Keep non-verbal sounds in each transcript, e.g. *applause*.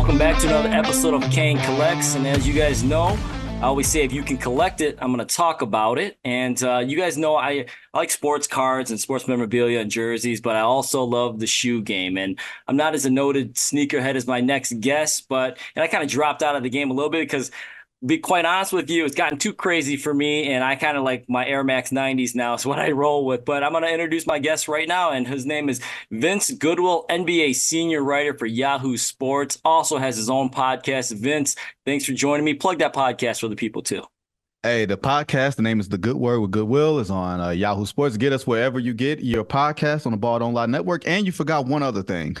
Welcome back to another episode of Kane Collects. And as you guys know, I always say if you can collect it, I'm going to talk about it. And uh, you guys know I, I like sports cards and sports memorabilia and jerseys, but I also love the shoe game. And I'm not as a noted sneakerhead as my next guest, but and I kind of dropped out of the game a little bit because be quite honest with you, it's gotten too crazy for me, and I kind of like my Air Max 90s now. *laughs* Is what I roll with. But I'm going to introduce my guest right now, and his name is Vince Goodwill, NBA senior writer for Yahoo Sports. Also has his own podcast. Vince, thanks for joining me. Plug that podcast for the people too. Hey, the podcast, the name is The Good Word with Goodwill, is on uh, Yahoo Sports. Get us wherever you get your podcast on the Ball Don't Lie Network. And you forgot one other thing.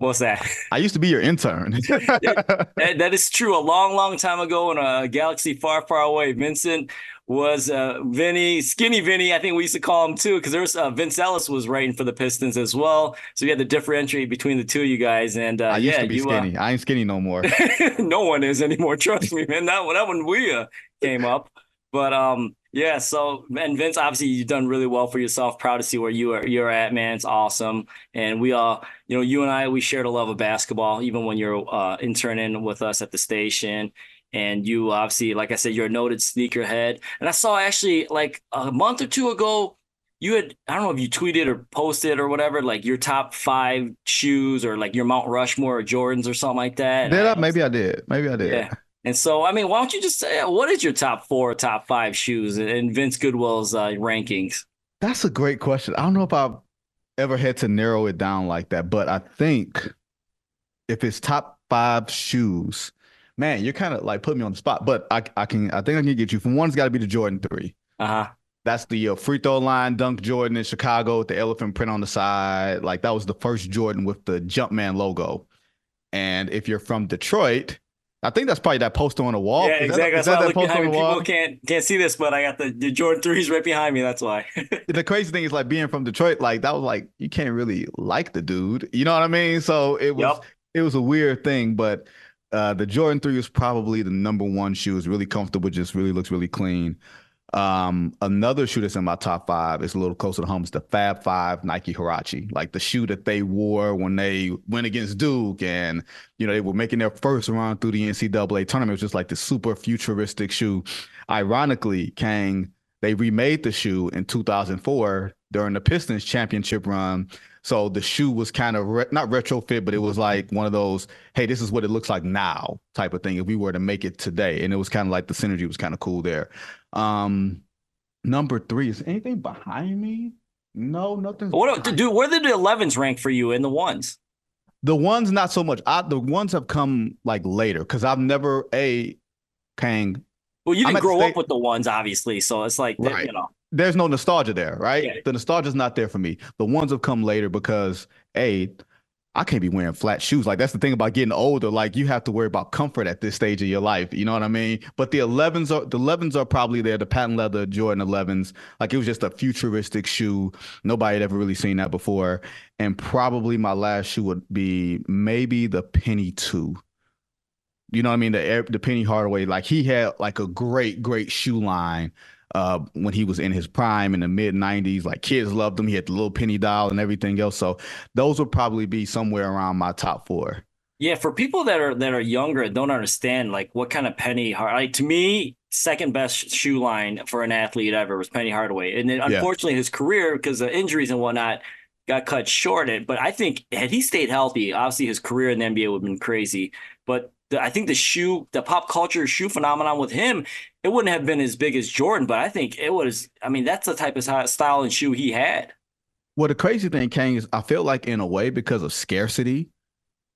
What's that? I used to be your intern. *laughs* that, that is true. A long, long time ago in a galaxy far, far away, Vincent was uh, Vinny, skinny Vinny. I think we used to call him too, because there's uh, Vince Ellis was writing for the Pistons as well. So we had to differentiate between the two of you guys. And uh, I used yeah, to be you, skinny. I ain't skinny no more. *laughs* no one is anymore. Trust me, man. That one, that one we uh, came up. But um, yeah. So and Vince, obviously, you've done really well for yourself. Proud to see where you are. You're at, man. It's awesome. And we all, you know, you and I, we shared a love of basketball, even when you're uh, interning with us at the station. And you obviously, like I said, you're a noted sneakerhead. And I saw actually like a month or two ago, you had I don't know if you tweeted or posted or whatever, like your top five shoes or like your Mount Rushmore or Jordans or something like that. Did I? Maybe I did. Maybe I did. Yeah. And so, I mean, why don't you just say what is your top four, top five shoes in Vince Goodwill's uh, rankings? That's a great question. I don't know if I've ever had to narrow it down like that, but I think if it's top five shoes, man, you're kind of like putting me on the spot. But I, I can, I think I can get you from one. It's got to be the Jordan Three. Uh huh. That's the uh, free throw line dunk Jordan in Chicago with the elephant print on the side. Like that was the first Jordan with the Jumpman logo. And if you're from Detroit, I think that's probably that poster on the wall. Yeah, Is exactly. That, that's that why I that look poster behind on the wall? People can't can't see this, but I got the, the Jordan threes right behind me. That's why. *laughs* the crazy thing is like being from Detroit, like that was like you can't really like the dude. You know what I mean? So it was Yep. it was a weird thing, but uh the Jordan 3 was probably the number one shoe. It's really comfortable, just really looks really clean. Um, another shoe that's in my top five is a little closer to home. It's the Fab Five Nike Huarache, like the shoe that they wore when they went against Duke, and you know they were making their first run through the NCAA tournament. It was just like this super futuristic shoe. Ironically, Kang, they remade the shoe in 2004 during the Pistons championship run. So the shoe was kind of re- not retrofit, but it was like one of those, hey, this is what it looks like now type of thing. If we were to make it today, and it was kind of like the synergy was kind of cool there. Um, number three is anything behind me? No, nothing. What dude? Where did the 11s rank for you in the ones? The ones not so much. I, the ones have come like later because I've never a Kang. Well, you didn't grow state- up with the ones, obviously, so it's like Right. you know. There's no nostalgia there, right? Yeah. The nostalgia's not there for me. The ones have come later because a I can't be wearing flat shoes. Like that's the thing about getting older. Like you have to worry about comfort at this stage of your life. You know what I mean? But the 11s are the 11s are probably there. The patent leather Jordan 11s. Like it was just a futuristic shoe. Nobody had ever really seen that before. And probably my last shoe would be maybe the Penny 2. You know what I mean? The the Penny Hardaway, like he had like a great, great shoe line uh, when he was in his prime in the mid 90s. Like kids loved him. He had the little penny doll and everything else. So those would probably be somewhere around my top four. Yeah, for people that are that are younger and don't understand like what kind of Penny like to me, second best shoe line for an athlete ever was Penny Hardaway. And then unfortunately yeah. his career, because of injuries and whatnot, got cut short. It, but I think had he stayed healthy, obviously his career in the NBA would have been crazy. But the, I think the shoe, the pop culture shoe phenomenon with him, it wouldn't have been as big as Jordan, but I think it was. I mean, that's the type of style and shoe he had. Well, the crazy thing, Kane, is I feel like in a way because of scarcity,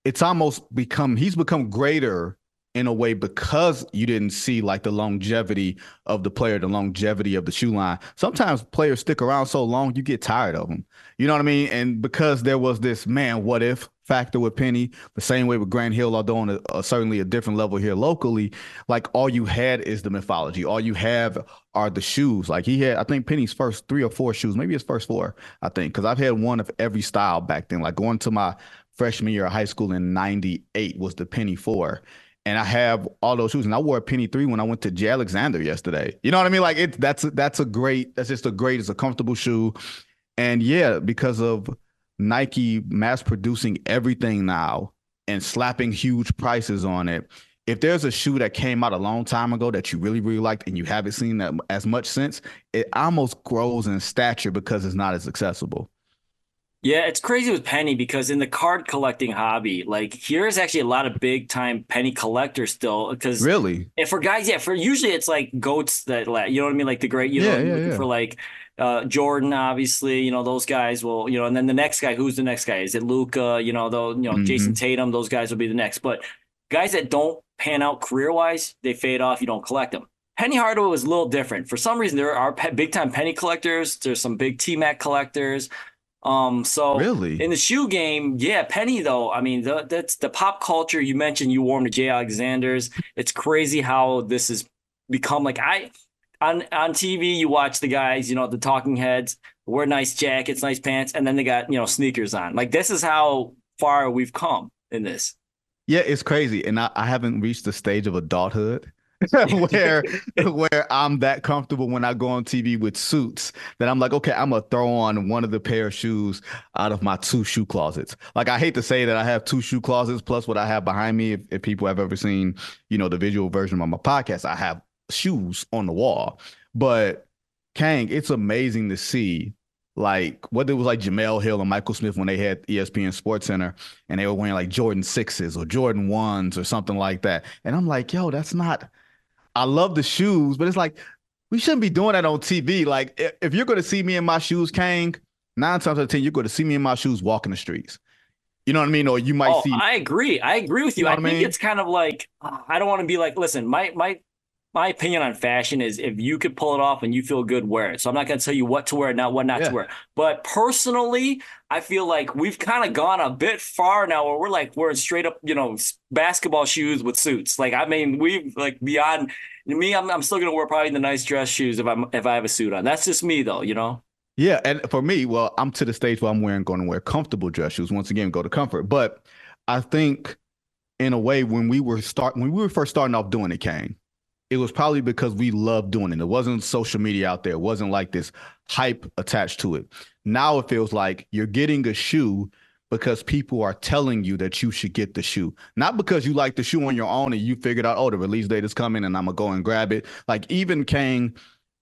it's almost become he's become greater in a way because you didn't see like the longevity of the player, the longevity of the shoe line. Sometimes players stick around so long you get tired of them. You know what I mean? And because there was this man, what if factor with Penny, the same way with Grant Hill, although on a, a, certainly a different level here locally, like all you had is the mythology. All you have are the shoes. Like he had, I think Penny's first three or four shoes, maybe his first four, I think, because I've had one of every style back then. Like going to my freshman year of high school in 98 was the Penny four and I have all those shoes. And I wore a penny three when I went to J. Alexander yesterday. You know what I mean? Like it that's that's a great, that's just a great, it's a comfortable shoe. And yeah, because of Nike mass producing everything now and slapping huge prices on it. If there's a shoe that came out a long time ago that you really, really liked and you haven't seen that as much since, it almost grows in stature because it's not as accessible. Yeah, it's crazy with Penny because in the card collecting hobby, like here's actually a lot of big time Penny collectors still. Because really, and for guys, yeah, for usually it's like goats that you know what I mean, like the great, you yeah, know, yeah, yeah. for like uh, Jordan, obviously, you know those guys will, you know, and then the next guy, who's the next guy? Is it Luka? You know, though, you know, mm-hmm. Jayson Tatum, those guys will be the next. But guys that don't pan out career wise, they fade off. You don't collect them. Penny Hardaway was a little different. For some reason, there are big time Penny collectors. There's some big T Mac collectors. Um, so really in the shoe game, yeah, Penny though. I mean, the, that's the pop culture you mentioned. You wore them to J. Alexander's. It's crazy how this has become like I on on TV. You watch the guys, you know, the talking heads wear nice jackets, nice pants, and then they got you know sneakers on. Like this is how far we've come in this. Yeah, it's crazy, and I, I haven't reached the stage of adulthood *laughs* *laughs* where where I'm that comfortable when I go on TV with suits that I'm like, okay, I'm gonna throw on one of the pair of shoes out of my two shoe closets. Like I hate to say that I have two shoe closets plus what I have behind me. If, if people have ever seen, you know, the visual version of my podcast, I have shoes on the wall. But Kang, it's amazing to see like what it was like Jemele Hill and Michael Smith when they had ESPN Sports Center and they were wearing like Jordan sixes or Jordan ones or something like that. And I'm like, yo, that's not I love the shoes, but it's like we shouldn't be doing that on TV. Like if you're going to see me in my shoes, Kang, nine times out of ten, you're going to see me in my shoes walking the streets. You know what I mean? Or you might oh, see. I agree. I agree with you. you know I think mean? it's kind of like I don't want to be like, listen, my my my opinion on fashion is if you could pull it off and you feel good, wear it. So I'm not going to tell you what to wear, not what not yeah. to wear. But personally, I feel like we've kind of gone a bit far now where we're like wearing straight up, you know, basketball shoes with suits. Like I mean, we've like beyond me. I'm, I'm still going to wear probably the nice dress shoes if I'm if I have a suit on. That's just me though, you know. Yeah, and for me, well, I'm to the stage where I'm wearing going to wear comfortable dress shoes. Once again, go to comfort. But I think in a way when we were start when we were first starting off doing it, Kane it was probably because we loved doing it. It wasn't social media out there. It wasn't like this hype attached to it. Now it feels like you're getting a shoe because people are telling you that you should get the shoe. Not because you like the shoe on your own and you figured out, oh, the release date is coming and I'm gonna go and grab it. Like even came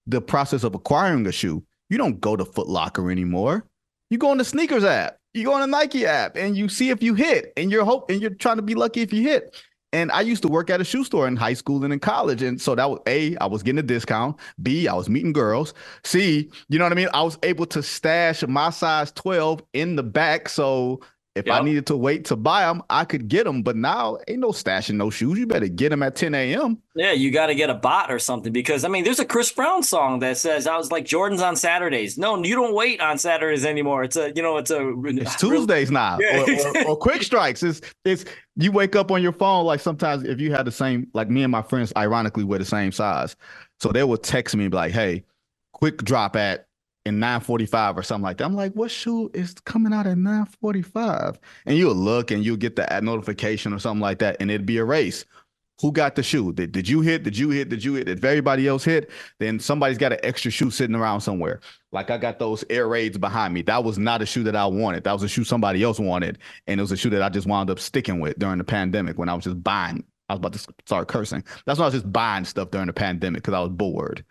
the process of acquiring a shoe. You don't go to Foot Locker anymore. You go on the sneakers app. You go on the Nike app and you see if you hit and you're hope and you're trying to be lucky if you hit. And I used to work at a shoe store in high school and in college. And so that was A, I was getting a discount. B, I was meeting girls. C, you know what I mean? I was able to stash my size 12 in the back. So if yep. I needed to wait to buy them, I could get them. But now ain't no stashing no shoes. You better get them at 10 a.m. Yeah, you got to get a bot or something because I mean, there's a Chris Brown song that says I was like Jordan's on Saturdays. No, you don't wait on Saturdays anymore. It's a you know, it's a it's Tuesdays now yeah. or, or, *laughs* or, quick strikes. It's it's you wake up on your phone like sometimes if you had the same like me and my friends ironically we're the same size, so they would text me and be like, "Hey, quick drop at in 945 or something like that. I'm like, what shoe is coming out at 945? And you'll look and you'll get the notification or something like that, and it'd be a race. who got the shoe? Did, did you hit? Did you hit? Did you hit? If everybody else hit, then somebody's got an extra shoe sitting around somewhere. Like I got those air raids behind me. That was not a shoe that I wanted. That was a shoe somebody else wanted. And it was a shoe that I just wound up sticking with during the pandemic when I was just buying. I was about to start cursing. That's why I was just buying stuff during the pandemic because I was bored.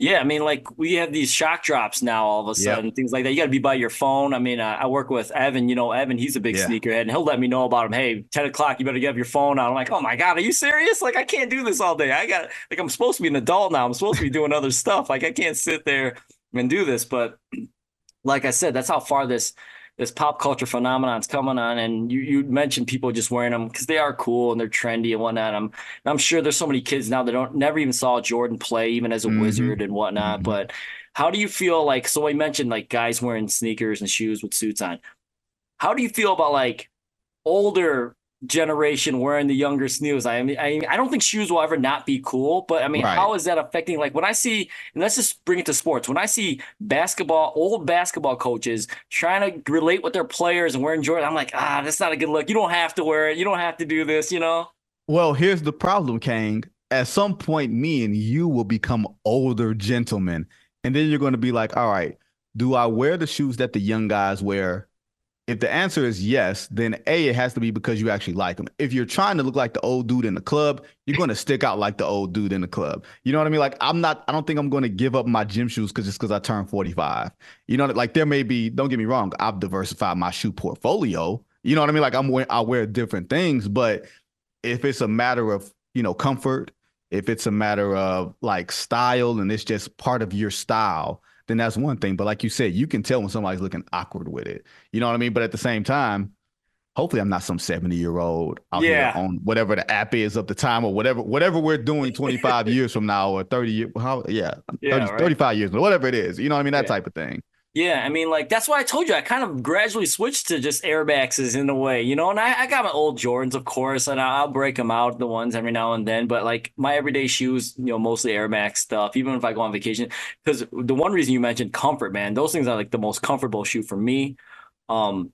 Yeah, I mean, like we have these shock drops now all of a sudden, yep. things like that. You got to be by your phone. I mean, uh, I work with Evan. You know, Evan, he's a big yeah. sneakerhead, and he'll let me know about him. Hey, ten o'clock, you better get your phone out. I'm like, oh my god, are you serious? Like, I can't do this all day. I got like I'm supposed to be an adult now. I'm supposed to be doing other stuff. Like, I can't sit there and do this. But like I said, that's how far this this pop culture phenomenon is coming on. And you you mentioned people just wearing them because they are cool and they're trendy and whatnot. I'm I'm sure there's so many kids now that don't never even saw Jordan play, even as a mm-hmm. wizard and whatnot. Mm-hmm. But how do you feel like? So I mentioned like guys wearing sneakers and shoes with suits on. How do you feel about like older generation wearing the younger snooze. I mean, I, I don't think shoes will ever not be cool, but I mean, right. how is that affecting? Like when I see, and let's just bring it to sports. When I see basketball, old basketball coaches trying to relate with their players and wearing Jordan, I'm like, ah, that's not a good look. You don't have to wear it. You don't have to do this. You know. Well, here's the problem, Kang. At some point, me and you will become older gentlemen, and then you're going to be like, all right, do I wear the shoes that the young guys wear? If the answer is yes, then A, it has to be because you actually like them. If you're trying to look like the old dude in the club, you're going to stick out like the old dude in the club. You know what I mean? Like, I'm not, I don't think I'm going to give up my gym shoes because just because I turned 45. You know, like there may be, don't get me wrong, I've diversified my shoe portfolio. You know what I mean? Like I'm I wear different things, but if it's a matter of, you know, comfort, if it's a matter of like style and it's just part of your style, then that's one thing. But like you said, you can tell when somebody's looking awkward with it. You know what I mean? But at the same time, hopefully I'm not some 70 year old out yeah. here on whatever the app is of the time or whatever, whatever we're doing 25 *laughs* years from now or 30 years, how, yeah, yeah 30, right. 35 years, whatever it is, you know what I mean? That yeah. type of thing. Yeah, I mean, like that's why I told you I kind of gradually switched to just Air Maxes in a way, you know. And I, I got my old Jordans, of course, and I'll break them out the ones every now and then. But like my everyday shoes, you know, mostly Air Max stuff. Even if I go on vacation, because the one reason you mentioned comfort, man, those things are like the most comfortable shoe for me. Um,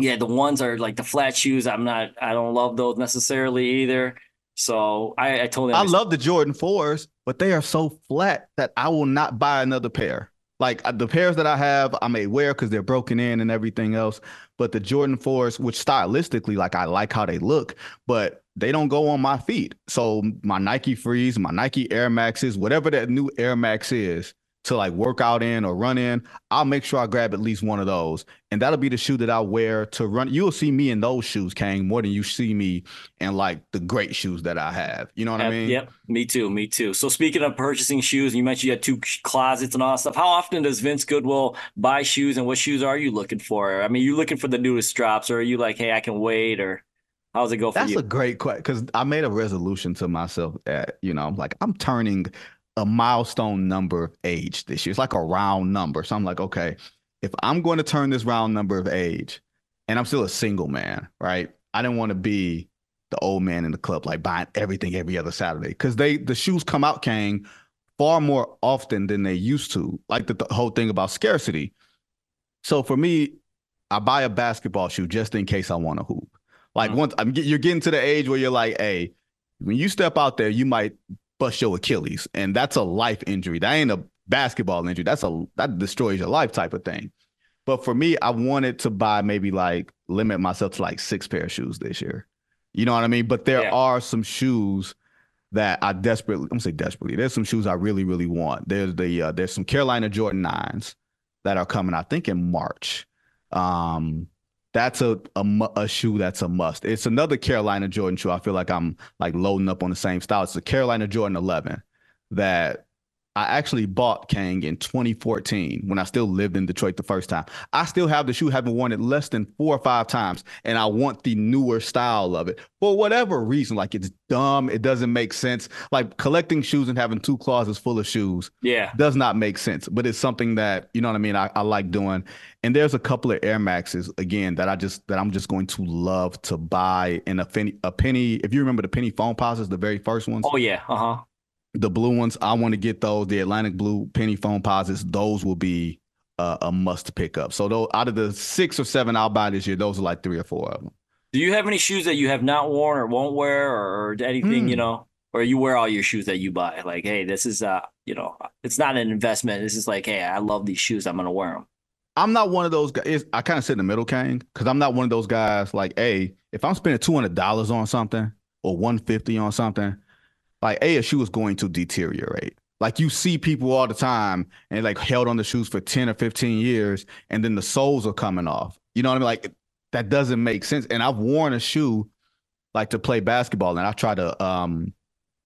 yeah, the ones are like the flat shoes. I'm not, I don't love those necessarily either. So I, I told him I love the Jordan fours, but they are so flat that I will not buy another pair. Like uh, the pairs that I have, I may wear because they're broken in and everything else. But the Jordan 4s, which stylistically, like I like how they look, but they don't go on my feet. So my Nike Frees, my Nike Air Maxes, whatever that new Air Max is, to like work out in or run in, I'll make sure I grab at least one of those. And that'll be the shoe that I wear to run. You'll see me in those shoes, Kang, more than you see me in like the great shoes that I have. You know what I mean? Yep. Me too. Me too. So speaking of purchasing shoes, you mentioned you had two closets and all that stuff. How often does Vince Goodwill buy shoes and what shoes are you looking for? I mean, you looking for the newest drops or are you like, hey, I can wait or How's it go for That's you? That's a great question because I made a resolution to myself that, you know, I'm like I'm turning a milestone number of age this year. It's like a round number. So I'm like, okay, if I'm going to turn this round number of age and I'm still a single man, right? I didn't want to be the old man in the club, like buying everything every other Saturday. Because they the shoes come out, Kang, far more often than they used to. Like the, the whole thing about scarcity. So for me, I buy a basketball shoe just in case I want to hoop. Like mm-hmm. once I'm you're getting to the age where you're like, hey, when you step out there, you might bust your Achilles, and that's a life injury. That ain't a basketball injury. That's a that destroys your life type of thing. But for me, I wanted to buy maybe like limit myself to like six pair of shoes this year. You know what I mean? But there yeah. are some shoes that I desperately, I'm gonna say desperately. There's some shoes I really, really want. There's the uh, there's some Carolina Jordan nines that are coming. I think in March. Um, that's a, a, a shoe that's a must. It's another Carolina Jordan shoe. I feel like I'm like loading up on the same style. It's a Carolina Jordan 11 that I actually bought Kang in 2014 when I still lived in Detroit the first time. I still have the shoe, haven't worn it less than four or five times, and I want the newer style of it for whatever reason. Like it's dumb, it doesn't make sense. Like collecting shoes and having two closets full of shoes, yeah, does not make sense. But it's something that you know what I mean. I, I like doing, and there's a couple of Air Maxes again that I just that I'm just going to love to buy in a penny. A penny, if you remember the penny Foamposites, the very first ones. Oh yeah, uh huh the blue ones, I want to get those. The Atlantic Blue penny Foamposites, those will be uh, a must pick up. So those out of the six or seven I'll buy this year, those are like three or four of them. Do you have any shoes that you have not worn or won't wear or, or anything, Hmm. you know, or you wear all your shoes that you buy? Like, hey, this is uh, you know, it's not an investment. This is like, hey, I love these shoes. I'm gonna wear them. I'm not one of those guys. I kind of sit in the middle, Kang, because I'm not one of those guys. Like, hey, if I'm spending two hundred dollars on something or one fifty on something, like, a a shoe is going to deteriorate. Like you see people all the time and like held on the shoes for ten or fifteen years, and then the soles are coming off. You know what I mean? Like that doesn't make sense. And I've worn a shoe like to play basketball, and I tried to um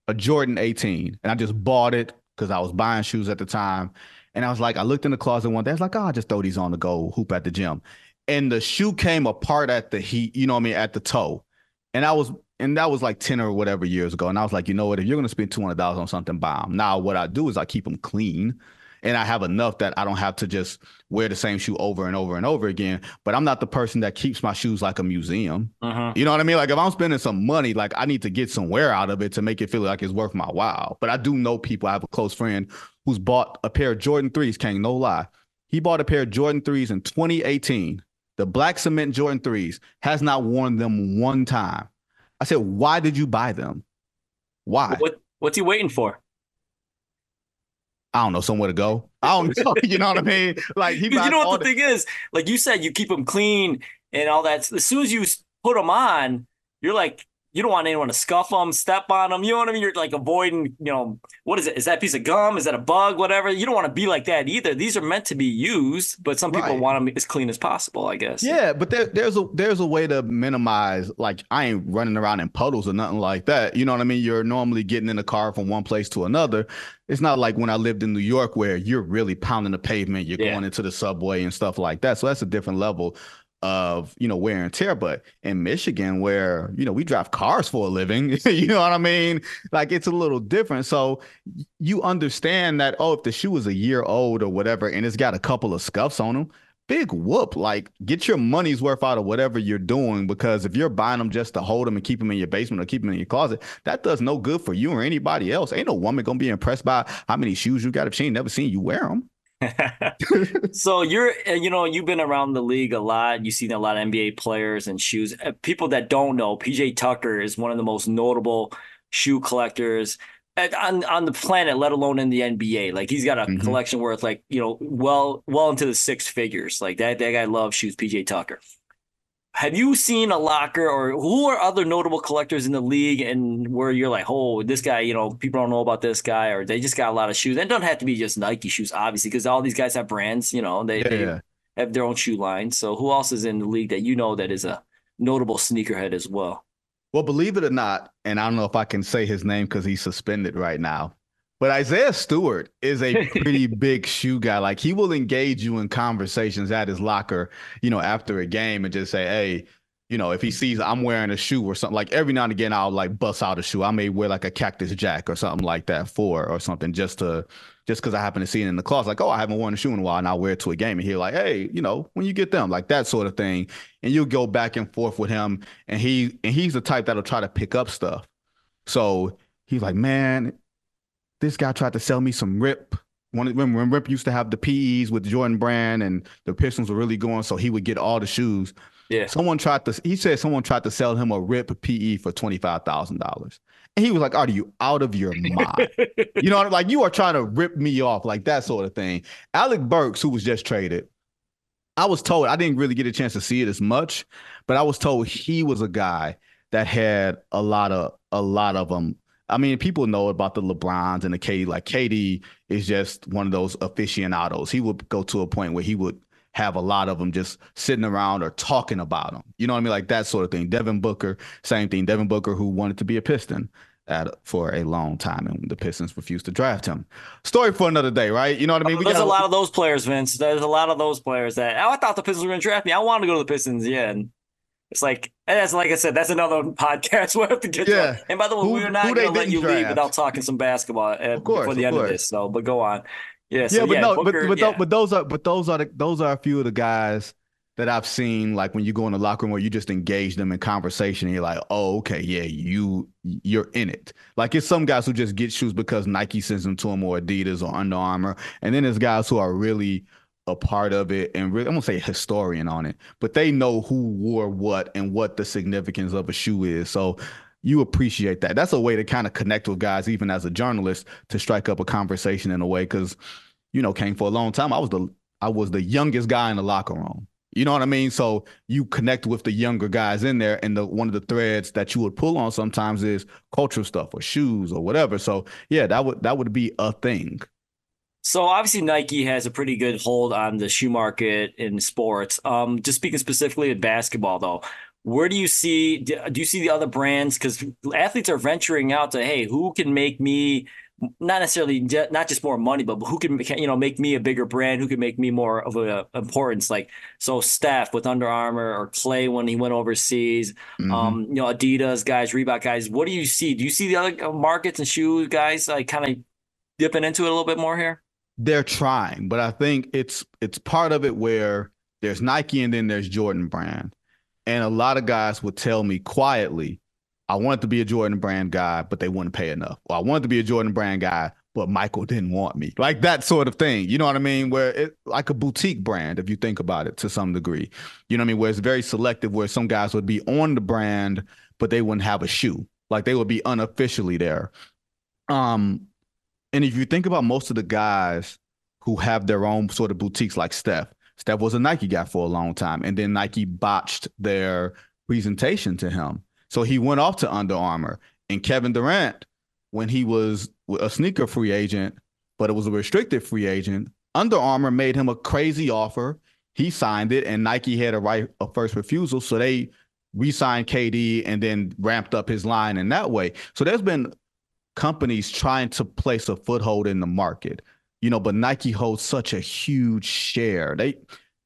a Jordan 18, and I just bought it because I was buying shoes at the time. And I was like, I looked in the closet one day. I was like, oh, I'll just throw these on to go hoop at the gym. And the shoe came apart at the heat, you know what I mean, at the toe. And I was, and that was like 10 or whatever years ago. And I was like, you know what? If you're going to spend $200 on something, buy them. Now, what I do is I keep them clean and I have enough that I don't have to just wear the same shoe over and over and over again. But I'm not the person that keeps my shoes like a museum. Mm-hmm. You know what I mean? Like if I'm spending some money, like I need to get some wear out of it to make it feel like it's worth my while. But I do know people. I have a close friend who's bought a pair of Jordan 3s, Can't no lie. He bought a pair of Jordan 3s in 2018. The black cement Jordan 3s has not worn them one time. I said, why did you buy them? Why? What what's he waiting for? I don't know, somewhere to go. I don't *laughs* know. *laughs* you know what I mean? Like he you know what the thing is? Like you said, you keep them clean and all that. As soon as you put them on, you're like, you don't want anyone to scuff them, step on them. You know what I mean? You're like avoiding, you know, what is it? Is that a piece of gum? Is that a bug? Whatever. You don't want to be like that either. These are meant to be used, but some people Right. want them as clean as possible, I guess. Yeah, but there, there's a there's a way to minimize. Like I ain't running around in puddles or nothing like that. You know what I mean? You're normally getting in a car from one place to another. It's not like when I lived in New York where you're really pounding the pavement. You're Yeah. going into the subway and stuff like that. So that's a different level of you know wear and tear. But in Michigan, where you know we drive cars for a living, *laughs* you know what I mean? Like it's a little different. So you understand that oh, if the shoe is a year old or whatever, and it's got a couple of scuffs on them big whoop. Like, get your money's worth out of whatever you're doing because if you're buying them just to hold them and keep them in your basement or keep them in your closet, that does no good for you or anybody else. Ain't no woman gonna be impressed by how many shoes you got if she ain't never seen you wear them. *laughs* so you're uh, you know you've been around the league a lot. You've seen a lot of nba players and shoes. Uh, people that don't know pj tucker is one of the most notable shoe collectors at- on on the planet let alone in the nba like he's got a Mhm. collection worth like you know well well into the six figures. Like that that guy loves shoes pj tucker have you seen a locker or who are other notable collectors in the league and where you're like, oh, this guy, you know, people don't know about this guy or they just got a lot of shoes. And it doesn't have to be just Nike shoes, obviously, because all these guys have brands, you know, they, they Yeah. have their own shoe line. So who else is in the league that you know that is a notable sneakerhead as well? Well, believe it or not, and I don't know if I can say his name because he's suspended right now. But Isaiah Stewart is a *laughs* pretty big shoe guy. Like he will engage you in conversations at his locker, you know, after a game and just say, hey, you know, if he sees I'm wearing a shoe or something, like every now and again, I'll like bust out a shoe. I may wear like a cactus jack or something like that for or something just to just because I happen to see it in the closet. Like, oh, I haven't worn a shoe in a while and I'll wear it to a game. And he'll like, hey, you know, when you get them, like that sort of thing. And you'll go back and forth with him. And he and he's the type that'll try to pick up stuff. So he's like, man, this guy tried to sell me some Rip. When, when, when Rip used to have the PEs with Jordan Brand and the Pistons were really going, so he would get all the shoes. Yeah. Someone tried to, he said someone tried to sell him a Rip PE for $25,000. And he was like, Are you out of your mind? *laughs* you know, like you are trying to rip me off, like that sort of thing. Alec Burks, who was just traded, I was told, I didn't really get a chance to see it as much, but I was told he was a guy that had a lot of, a lot of them. I mean, people know about the LeBrons and the KD. Like KD is just one of those aficionados. He would go to a point where he would have a lot of them just sitting around or talking about them. You know what I mean? Like that sort of thing. Devin Booker, same thing. Devin Booker, who wanted to be a Piston at for a long time, and the Pistons refused to draft him. Story for another day, right? You know what I mean? There's gotta- a lot of those players, Vince. There's a lot of those players that oh, I thought the Pistons were going to draft me. I wanted to go to the Pistons. Yeah. And it's like, and that's like I said, that's another *laughs* podcast. We'll have to get Yeah. to. And by the way, Who- we're not going to let you leave without talking some basketball uh, Of course, before the end of this. So, but go on. Yeah. So, yeah, but no, Booker, but but, yeah. but those are but those are the, those are a few of the guys that I've seen. Like when you go in the locker room where you just engage them in conversation, and you're like, oh, okay, yeah, you you're in it. Like it's some guys who just get shoes because Nike sends them to them or Adidas or Under Armour, and then there's guys who are really a part of it and really, I'm gonna say historian on it, but they know who wore what and what the significance of a shoe is. So you appreciate that. That's a way to kind of connect with guys, even as a journalist, to strike up a conversation in a way. Cause, you know, came for a long time. I was the I was the youngest guy in the locker room. You know what I mean? So you connect with the younger guys in there, and the one of the threads that you would pull on sometimes is cultural stuff or shoes or whatever. So yeah, that would that would be a thing. So obviously Nike has a pretty good hold on the shoe market in sports. Um, just speaking specifically of basketball, though, where do you see do you see the other brands? Because athletes are venturing out to hey, who can make me not necessarily not just more money, but who can you know make me a bigger brand? Who can make me more of a importance? Like so, Steph with Under Armour or Clay when he went overseas. Mm-hmm. Um, you know, Adidas guys, Reebok guys. What do you see? Do you see the other markets and shoe guys like kind of dipping into it a little bit more here? They're trying, but I think it's it's part of it where there's Nike and then there's Jordan Brand, and a lot of guys would tell me quietly I wanted to be a Jordan brand guy, but they wouldn't pay enough. Or I wanted to be a Jordan brand guy, but Michael didn't want me. Like that sort of thing. You know what I mean? Where it like a boutique brand, if you think about it to some degree. You know what I mean? Where it's very selective, where some guys would be on the brand, but they wouldn't have a shoe. Like they would be unofficially there. Um, and if you think about most of the guys who have their own sort of boutiques like Steph, Steph was a Nike guy for a long time. And then Nike botched their presentation to him. So he went off to Under Armour. And Kevin Durant, when he was a sneaker free agent, but it was a restricted free agent, Under Armour made him a crazy offer. He signed it, and Nike had a right of first refusal. So they re-signed KD and then ramped up his line in that way. So there's been companies trying to place a foothold in the market, you know, but Nike holds such a huge share. They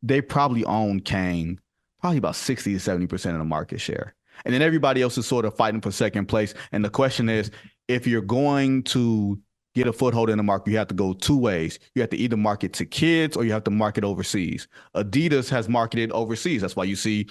they probably own Kane, probably about 60 to 70% of the market share and then everybody else is sort of fighting for second place. And the question is, if you're going to get a foothold in the market, you have to go two ways. You have to either market to kids or you have to market overseas. Adidas has marketed overseas. That's why you see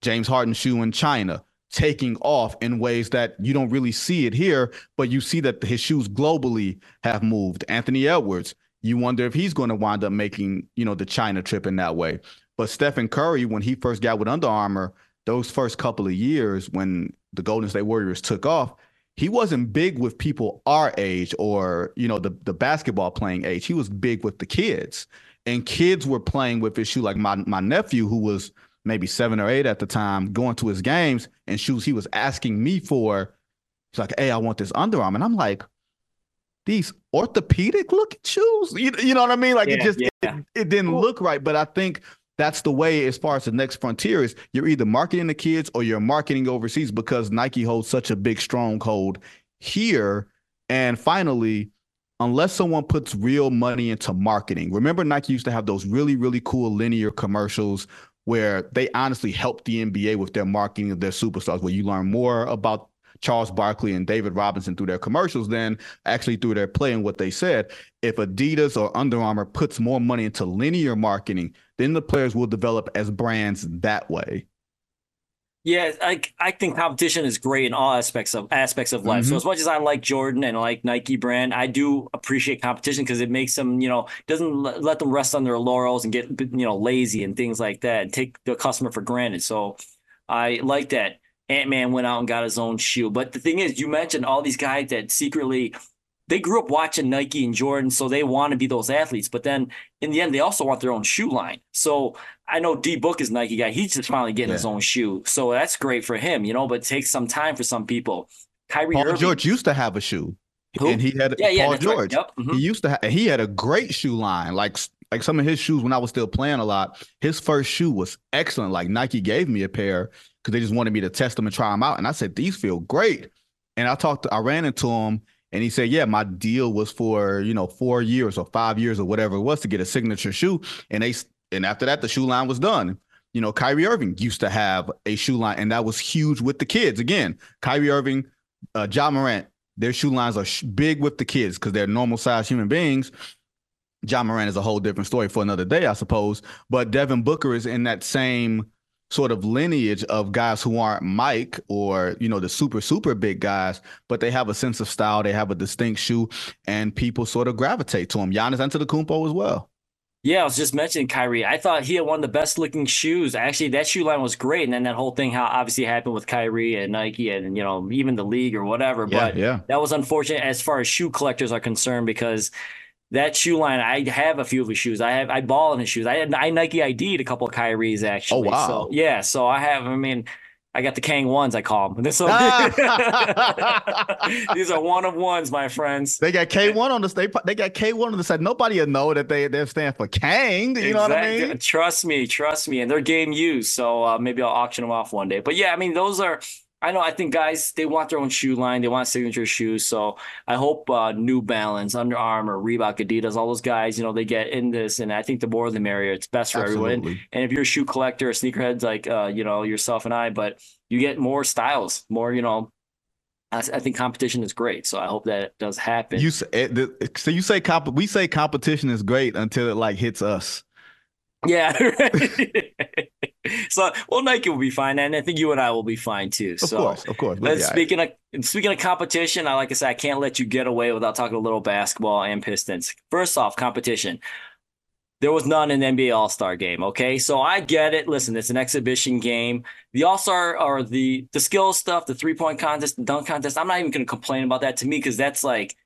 James Harden shoe in China taking off in ways that you don't really see it here, but you see that his shoes globally have moved. Anthony Edwards, you wonder if he's going to wind up making, you know, the China trip in that way. But Stephen Curry, when he first got with Under Armour, those first couple of years when the Golden State Warriors took off, he wasn't big with people our age or you know the the basketball playing age. He was big with the kids, and kids were playing with his shoe. Like my my nephew, who was maybe seven or eight at the time, going to his games and shoes he was asking me for. He's like, "Hey, I want this Under Armour," and I'm like, "These orthopedic looking shoes." You, you know what I mean? Like yeah, it just yeah. it, it didn't look right. But I think that's the way as far as the next frontier is you're either marketing the kids or you're marketing overseas because Nike holds such a big stronghold here. And finally, unless someone puts real money into marketing, remember Nike used to have those really, really cool linear commercials where they honestly helped the NBA with their marketing of their superstars, where you learn more about Charles Barkley and David Robinson through their commercials than actually through their play and what they said. If Adidas or Under Armour puts more money into linear marketing, then the players will develop as brands that way. Yeah, I I think competition is great in all aspects of aspects of life. Mm-hmm. So as much as I like Jordan and like Nike brand, I do appreciate competition because it makes them, you know, doesn't let them rest on their laurels and get you know lazy and things like that and take the customer for granted. So I like that. Ant Man went out and got his own shoe. But the thing is, you mentioned all these guys that secretly they grew up watching Nike and Jordan, so they want to be those athletes. But then in the end, they also want their own shoe line. So I know D Book is Nike guy. He's just finally getting yeah. his own shoe. So that's great for him, you know, but it takes some time for some people. Kyrie Paul Irving, George used to have a shoe. Who? And he had yeah, yeah, Paul George. Right. Yep. Mm-hmm. He used to have he had a great shoe line. Like like some of his shoes when I was still playing a lot. His first shoe was excellent. Like Nike gave me a pair because they just wanted me to test them and try them out. And I said, these feel great. And I talked, to, I ran into him and he said, yeah, my deal was for, you know, four years or five years or whatever it was to get a signature shoe. And they, and after that, the shoe line was done. You know, Kyrie Irving used to have a shoe line and that was huge with the kids. Again, Kyrie Irving, uh, Ja Morant, their shoe lines are sh- big with the kids because they're normal sized human beings. John Morant is a whole different story for another day, I suppose. But Devin Booker is in that same sort of lineage of guys who aren't Mike or you know the super super big guys, but they have a sense of style. They have a distinct shoe, and people sort of gravitate to them. Giannis Antetokounmpo as well. Yeah, I was just mentioning Kyrie. I thought he had one of the best looking shoes. Actually, that shoe line was great. And then that whole thing, how obviously happened with Kyrie and Nike and, you know, even the league or whatever. Yeah, but yeah. that was unfortunate as far as shoe collectors are concerned because that shoe line, I have a few of his shoes. I have, I ball in his shoes. I had, I Nike ID'd a couple of Kyrie's actually. Oh, wow. So, yeah. So I have, I mean, I got the Kang ones, I call them. So, *laughs* *laughs* these are one of ones, my friends. They got K one on the they they got K one on the side. Nobody will know that they they stand for Kang. You know what I mean? Trust me, trust me, and they're game used. So uh, maybe I'll auction them off one day. But yeah, I mean, those are. I know. I think guys they want their own shoe line. They want signature shoes. So I hope uh, New Balance, Under Armour, Reebok, Adidas, all those guys, you know, they get in this. And I think the more the merrier. It's best for everyone. And if you're a shoe collector, a sneakerhead like uh, you know yourself and I, but you get more styles, more you know. I, I think competition is great. So I hope that does happen. You say, eh, so you say comp we say competition is great until it like hits us. Yeah. *laughs* so well, Nike will be fine, and I think you and I will be fine too. Of so course, of course. But let's yeah, speaking of speaking of competition, I like I said, I can't let you get away without talking a little basketball and Pistons. First off, competition. There was none in the NBA All Star game. Okay, so I get it. Listen, it's an exhibition game. The All Star or the the skill stuff, the three point contest, the dunk contest. I'm not even going to complain about that to me because that's like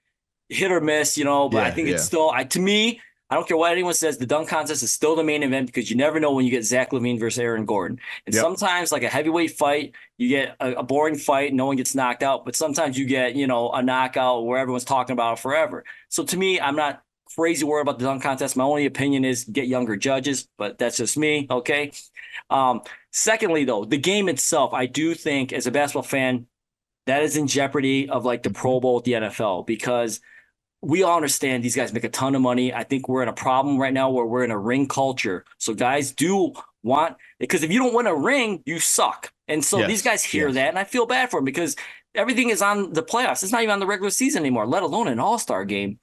hit or miss, you know. But I Yeah, think it's still, I to me, I don't care what anyone says. The dunk contest is still the main event because you never know when you get Zach LaVine versus Aaron Gordon. And Yep. sometimes, like a heavyweight fight, you get a, a boring fight, no one gets knocked out. But sometimes you get, you know, a knockout where everyone's talking about it forever. So to me, I'm not crazy worried about the dunk contest. My only opinion is get younger judges, but that's just me. Okay. Um, secondly, though, the game itself, I do think as a basketball fan, that is in jeopardy of like the Pro Bowl with the NFL because we all understand these guys make a ton of money. I think we're in a problem right now where we're in a ring culture. So guys do want because if you don't win a ring, you suck. And so Yes, these guys hear yes. that, and I feel bad for them because everything is on the playoffs. It's not even on the regular season anymore, let alone an All Star game.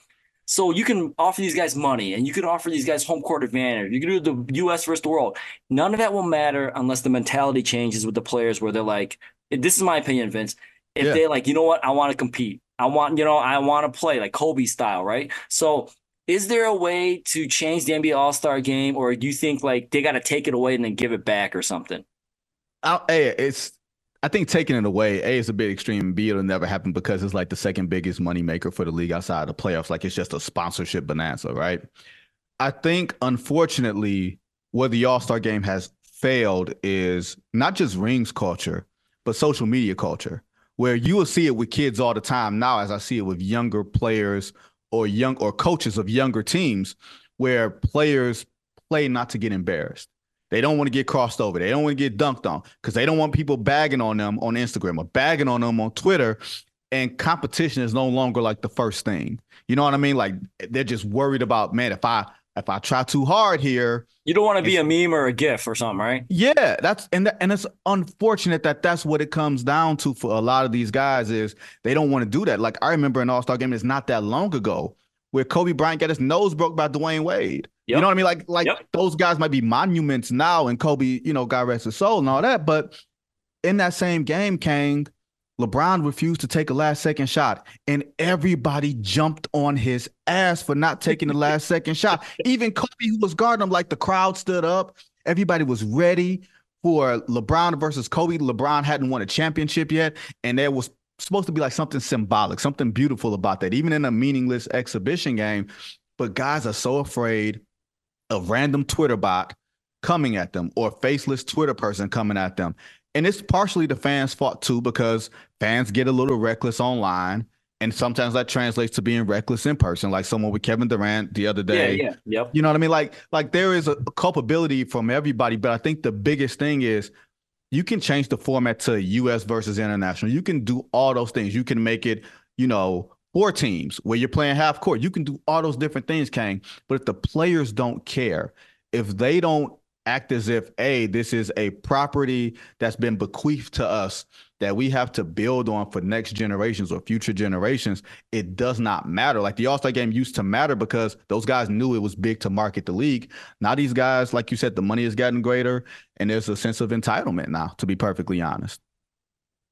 So you can offer these guys money, and you can offer these guys home court advantage. You can do the U.S. versus the world. None of that will matter unless the mentality changes with the players, where they're like, "This is my opinion, Vince." If Yeah. they're like, you know what, I want to compete. I want, you know, I want to play like Kobe style, right? So, is there a way to change the NBA All Star game, or do you think like they got to take it away and then give it back or something? I, hey, it's I think taking it away, A is a bit extreme. B it'll never happen because it's like the second biggest moneymaker for the league outside of the playoffs. Like it's just a sponsorship bonanza, right? I think unfortunately, where the All-Star game has failed is not just rings culture, but social media culture, where you will see it with kids all the time now, as I see it with younger players or young or coaches of younger teams, where players play not to get embarrassed. They don't want to get crossed over. They don't want to get dunked on because they don't want people bagging on them on Instagram or bagging on them on Twitter. And competition is no longer like the first thing. You know what I mean? Like they're just worried about, man, if I if I try too hard here, You don't want to be a meme or a GIF or something, right? yeah, that's and that, and it's unfortunate that that's what it comes down to for a lot of these guys is they don't want to do that. Like I remember an All Star game that's not that long ago where Kobe Bryant got his nose broke by Dwyane Wade. You know what I mean? Like like Yep. those guys might be monuments now, and Kobe, you know, God rest his soul and all that. But in that same game, Kang, LeBron refused to take a last second shot, and everybody jumped on his ass for not taking the last second shot. *laughs* Even Kobe, who was guarding him, like the crowd stood up. Everybody was ready for LeBron versus Kobe. LeBron hadn't won a championship yet, and there was supposed to be like something symbolic, something beautiful about that, even in a meaningless exhibition game. But guys are so afraid of random Twitter bot coming at them or faceless Twitter person coming at them. And it's partially the fans' fault too, because fans get a little reckless online. And sometimes that translates to being reckless in person, like someone with Kevin Durant the other day. Yeah, yeah, yep. You know what I mean? Like, like there is a culpability from everybody, but I think the biggest thing is you can change the format to US versus international. You can do all those things. You can make it, you know, four teams where you're playing half court. You can do all those different things, Kang. But if the players don't care, if they don't act as if, a this is a property that's been bequeathed to us that we have to build on for next generations or future generations, it does not matter. Like the All Star game used to matter because those guys knew it was big to market the league. Now, these guys, like you said, the money has gotten greater and there's a sense of entitlement now, to be perfectly honest.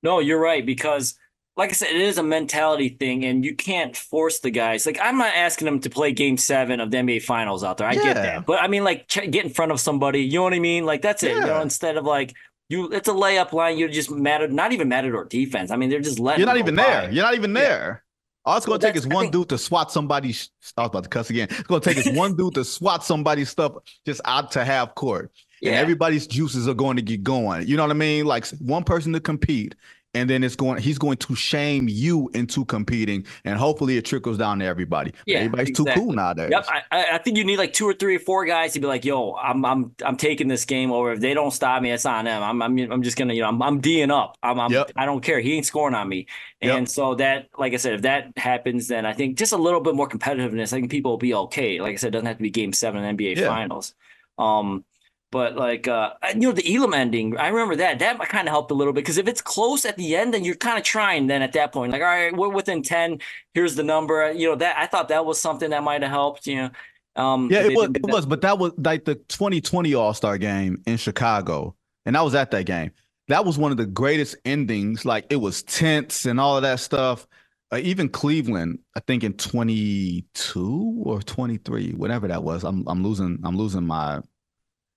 No, you're right because like I said, it is a mentality thing, and you can't force the guys. Like I'm not asking them to play Game Seven of the NBA Finals out there. I Yeah. get that, but I mean, like get in front of somebody. You know what I mean? Like that's it. You know, instead of like you, it's a layup line. You're just mad at not even Matador defense. I mean, they're just letting. You're not even by. there. You're not even there. All it's gonna take is one think- dude to swat somebody's. I was about to cuss again. It's gonna take is one dude to swat somebody's stuff just out to half court, and everybody's juices are going to get going. You know what I mean? Like one person to compete, and then it's going. He's going to shame you into competing, and hopefully it trickles down to everybody. Yeah, everybody's too cool nowadays. Yep, I, I think you need like two or three or four guys to be like, "Yo, I'm I'm I'm taking this game over. If they don't stop me, it's on them. I'm I'm I'm just gonna you know I'm I'm D'ing up. I'm, I'm Yep. I don't care. He ain't scoring on me. Yep. And so that, like I said, if that happens, then I think just a little bit more competitiveness. I think people will be okay. Like I said, it doesn't have to be Game Seven in NBA Yeah. Finals. Um, but like uh, you know, the Elam ending, I remember that. That kind of helped a little bit because if it's close at the end, then you're kind of trying. Then at that point, like, all right, we're within ten. Here's the number. You know that I thought that was something that might have helped. You know, um, Yeah, it was. It was, but that was like the 2020 All Star game in Chicago, and I was at that game. That was one of the greatest endings. Like it was tense and all of that stuff. Uh, even Cleveland, I think in 22 or 23, whatever that was. I'm I'm losing. I'm losing my.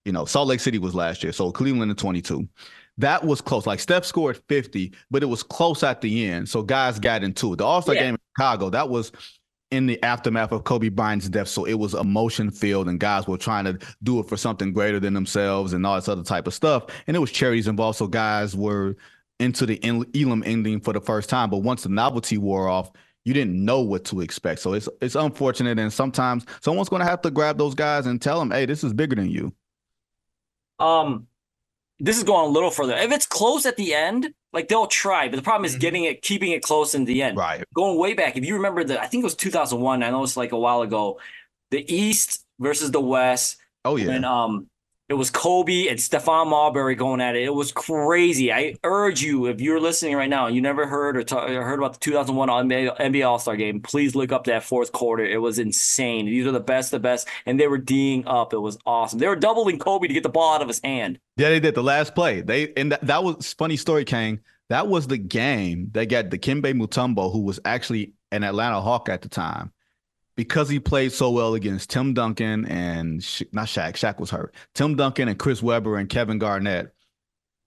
You know, Salt Lake City was last year, so Cleveland in 22. That was close. Like Steph scored 50, but it was close at the end. So guys got into it. The All Star Yeah. game in Chicago, that was in the aftermath of Kobe Bryant's death. So it was emotion filled, and guys were trying to do it for something greater than themselves and all this other type of stuff. And it was charities involved. So guys were into the Elam ending for the first time. But once the novelty wore off, you didn't know what to expect. So it's it's unfortunate, and sometimes someone's going to have to grab those guys and tell them, "Hey, this is bigger than you." Um, this is going a little further. If it's close at the end, like they'll try, but the problem is getting it, keeping it close in the end. Right. Going way back, if you remember that, I think it was 2001. I know it's like a while ago. The East versus the West. Oh yeah. When um, it was Kobe and Stephon Marbury going at it. It was crazy. I urge you, if you're listening right now and you never heard or, ta- or heard about the 2001 NBA, NBA All Star Game, please look up that fourth quarter. It was insane. These are the best, the best, and they were D'ing up. It was awesome. They were doubling Kobe to get the ball out of his hand. Yeah, they did the last play. They and that, that was funny story, Kang. That was the game that got Dikembe Mutombo, who was actually an Atlanta Hawk at the time, because he played so well against Tim Duncan and Sha- not Shaq. Shaq was hurt. Tim Duncan and Chris Webber and Kevin Garnett.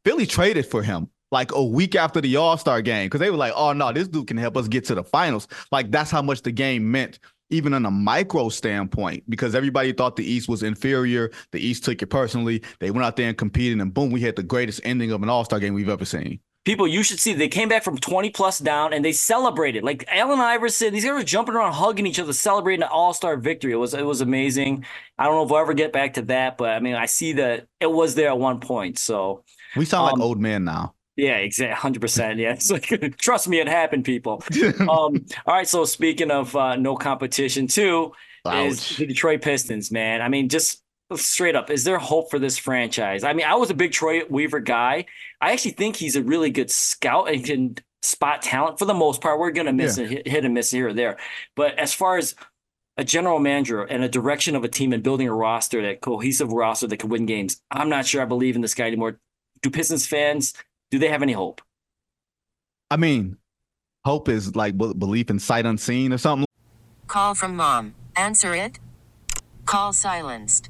Philly traded for him like a week after the All Star game because they were like, "Oh no, this dude can help us get to the finals." Like that's how much the game meant, even on a micro standpoint, because everybody thought the East was inferior. The East took it personally. They went out there and competed, and boom, we had the greatest ending of an All Star game we've ever seen. People, you should see they came back from 20 plus down and they celebrated. Like Allen Iverson, these guys were jumping around, hugging each other, celebrating an all-star victory. It was it was amazing. I don't know if we'll ever get back to that, but I mean, I see that it was there at one point. So We sound Um, like old men now. yeah, exactly, hundred percent. Yeah, it's like *laughs* trust me, it happened, people. *laughs* Um, all right. So speaking of uh, no competition, too, is the Detroit Pistons. Man, I mean, just straight up, is there hope for this franchise? I mean, I was a big Troy Weaver guy. I actually think he's a really good scout and can spot talent for the most part. We're gonna miss Yeah. a hit, hit and miss here or there, but as far as a general manager and a direction of a team and building a roster, that cohesive roster that can win games, I'm not sure I believe in this guy anymore. Do Pistons fans do they have any hope? I mean, hope is like belief in sight unseen or something. Call from mom. Answer it. Call silenced.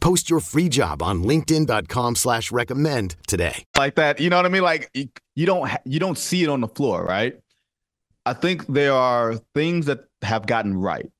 Post your free job on LinkedIn.com slash recommend today. Like that, you know what I mean? Like you, don't you don't see it on the floor, right? I think there are things that have gotten right,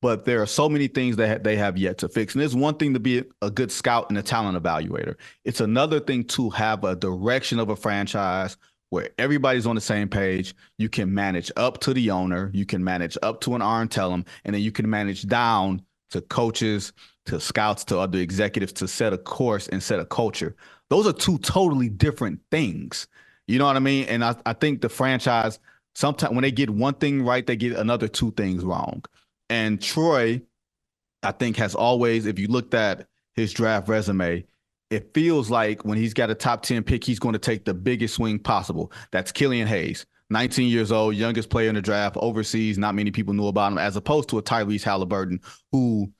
but there are so many things that ha- they have yet to fix. And it's one thing to be a good scout and a talent evaluator. It's another thing to have a direction of a franchise where everybody's on the same page. You can manage up to the owner, you can manage up to an Arn Tellem, and then you can manage down to coaches, to scouts, to other executives to set a course and set a culture. Those are two totally different things. You know what I mean? And I, I think the franchise sometimes when they get one thing right, they get another two things wrong. And Troy, I think, has always, if you looked at his draft resume, it feels like when he's got a top 10 pick, he's going to take the biggest swing possible. That's Killian Hayes, 19 years old, youngest player in the draft, overseas. Not many people knew about him, as opposed to a Tyrese Halliburton, who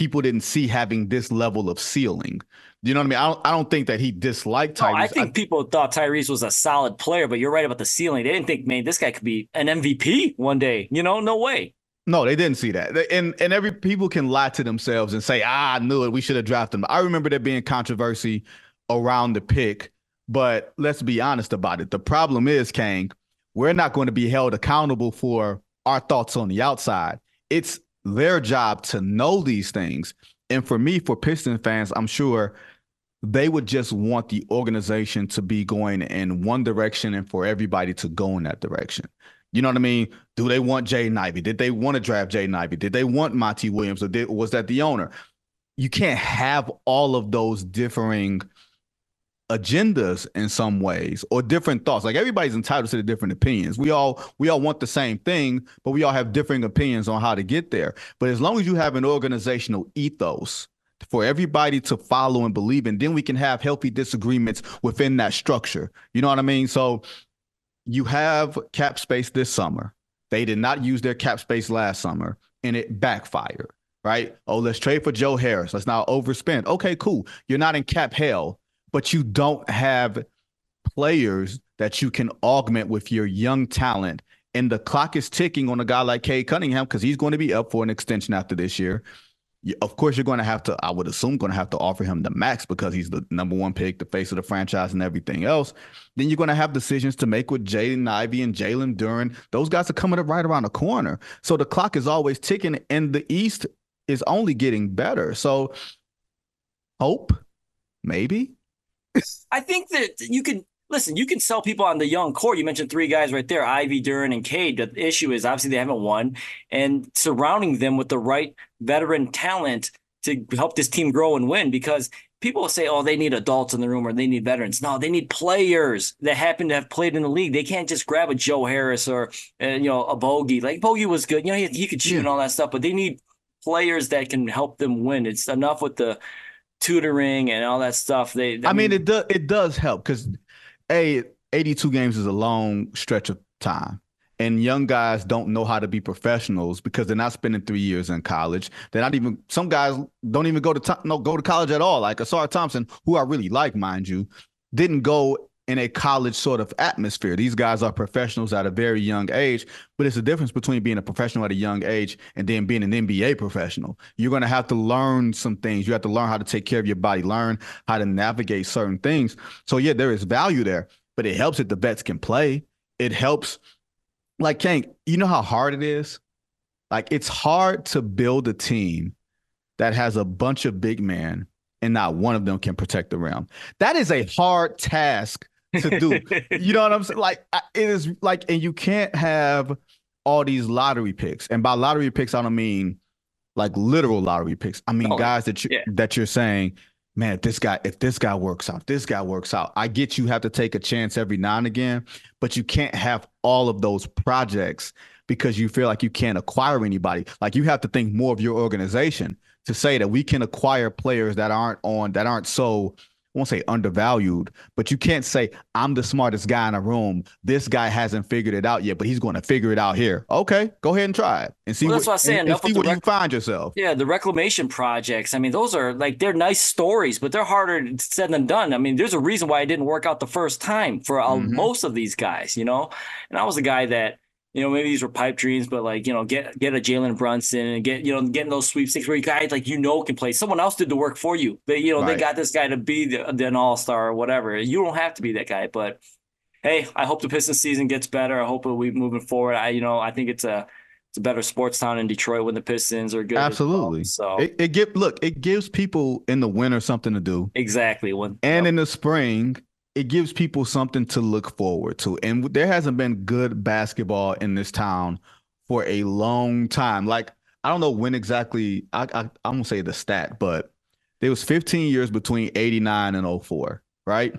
people didn't see having this level of ceiling. You know what I mean? I don't, I don't think that he disliked Tyrese. No, I think I, people thought Tyrese was a solid player, but you're right about the ceiling. They didn't think, man, this guy could be an MVP one day. You know, no way. No, they didn't see that. And and every people can lie to themselves and say, ah, I knew it. We should have drafted him. I remember there being controversy around the pick, but let's be honest about it. The problem is, Kang, we're not going to be held accountable for our thoughts on the outside. It's their job to know these things. And for me, for Piston fans, I'm sure they would just want the organization to be going in one direction and for everybody to go in that direction. You know what I mean? Do they want Jay Ivey? Did they want to draft Jay Ivey? Did they want Monty Williams or did, was that the owner? You can't have all of those differing agendas in some ways or different thoughts. Like everybody's entitled to the different opinions. We all we all want the same thing, but we all have differing opinions on how to get there. But as long as you have an organizational ethos for everybody to follow and believe in, then we can have healthy disagreements within that structure. You know what I mean? So you have cap space this summer. They did not use their cap space last summer and it backfired, right? Oh, let's trade for Joe Harris. Let's now overspend. Okay, cool. You're not in cap hell, but you don't have players that you can augment with your young talent. And the clock is ticking on a guy like Cade Cunningham because he's going to be up for an extension after this year. Of course you're going to have to i would assume going to have to offer him the max because he's the number one pick the face of the franchise and everything else. Then you're going to have decisions to make with jaden ivey and jalen duren. Those guys are coming up right around the corner. So the clock is always ticking and the east is only getting better. So hope maybe i think that you can listen, you can sell people on the young core. You mentioned three guys right there, Ivey, Duren, and Cade. The issue is obviously they haven't won, and surrounding them with the right veteran talent to help this team grow and win because people will say, oh, they need adults in the room or they need veterans. No, they need players that happen to have played in the league. They can't just grab a Joe Harris or, uh, you know, a Bogey. Like Bogey was good. You know, he, he could shoot yeah. and all that stuff, but they need players that can help them win. It's enough with the tutoring and all that stuff. They, I, I mean, mean, it does, it does help because a 82 games is a long stretch of time. And young guys don't know how to be professionals because they're not spending three years in college. They're not even some guys don't even go to no go to college at all. Like Ausar Thompson, who I really like, mind you, didn't go in a college sort of atmosphere. These guys are professionals at a very young age, but it's a difference between being a professional at a young age and then being an NBA professional. You're going to have to learn some things. You have to learn how to take care of your body, learn how to navigate certain things. So, yeah, there is value there, but it helps that the vets can play. It helps, like Kang, you know how hard it is? Like, it's hard to build a team that has a bunch of big men and not one of them can protect the rim. That is a hard task to do. *laughs* you know what I'm saying? Like it is like, and you can't have all these lottery picks. And by lottery picks, I don't mean like literal lottery picks. I mean oh, guys that you yeah. that you're saying, man, if this guy, if this guy works out, this guy works out. I get you have to take a chance every now and again, but you can't have all of those projects because you feel like you can't acquire anybody. Like you have to think more of your organization to say that we can acquire players that aren't on that aren't so won't say undervalued, but you can't say I'm the smartest guy in a room. This guy hasn't figured it out yet, but he's going to figure it out here. Okay, go ahead and try it and see Well, what, that's what I'm saying. and, see the where you find yourself. Yeah, the reclamation projects. I mean, those are like they're nice stories, but they're harder said than done. I mean, there's a reason why it didn't work out the first time for uh, Mhm. most of these guys, you know. And I was a guy that, you know, maybe these were pipe dreams, but like, you know, get get a Jalen Brunson and get, you know, getting those sweepstakes where you guys like you know can play. Someone else did the work for you. They, you know, they got this guy to be the, the an all star or whatever. You don't have to be that guy, but hey, I hope the Pistons season gets better. I hope we moving forward. I, you know, I think it's a it's a better sports town in Detroit when the Pistons are good. as well. Absolutely. So It, it give look, it gives people in the winter something to do. exactly when And yep. in the spring, it gives people something to look forward to. And there hasn't been good basketball in this town for a long time. Like, I don't know when exactly, I, I, I'm going to say the stat, but there was 15 years between 89 and 04, right?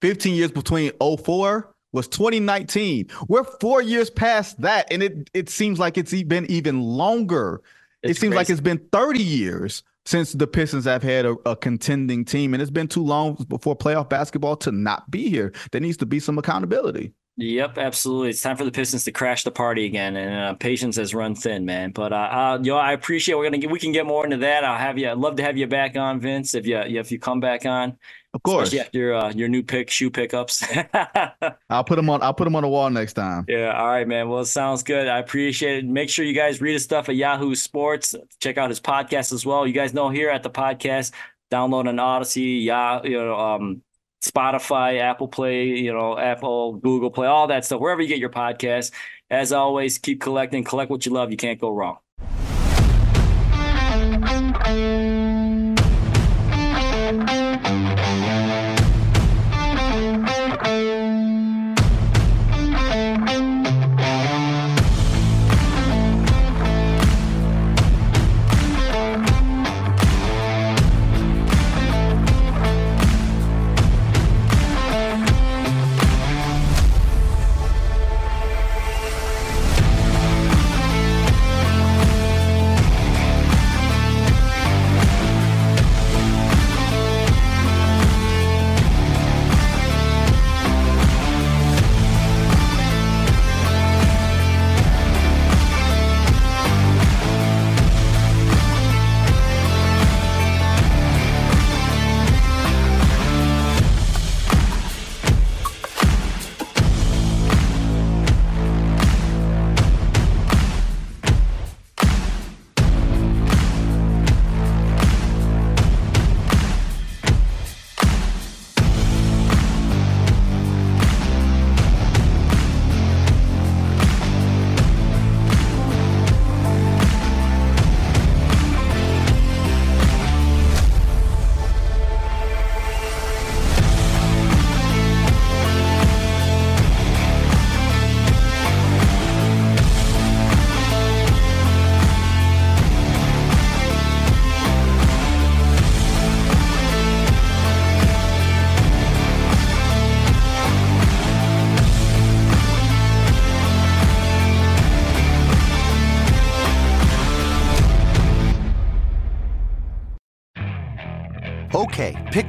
15 years between 04 was 2019. We're four years past that. And it, it seems like it's been even longer it It's seems like it's been 30 years since the Pistons have had a, a contending team, and it's been too long before playoff basketball to not be here. There needs to be some accountability. Yep, absolutely. It's time for the Pistons to crash the party again, and uh, patience has run thin, man. But uh, uh, yo, I appreciate. We're gonna get, we can get more into that. I'll have you. I'd love to have you back on, Vince. If you if you come back on, Of course, especially after your uh, your new pick shoe pickups. *laughs* I'll put them on. I'll put them on the wall next time. Yeah, all right, man. Well, it sounds good. I appreciate it. Make sure you guys read his stuff at Yahoo Sports. Check out his podcast as well. You guys know here at the podcast, download an Odyssey, yeah, you know, um, Spotify, Apple Play, you know, Apple, Google Play, all that stuff. Wherever you get your podcast. As always, keep collecting. Collect what you love. You can't go wrong.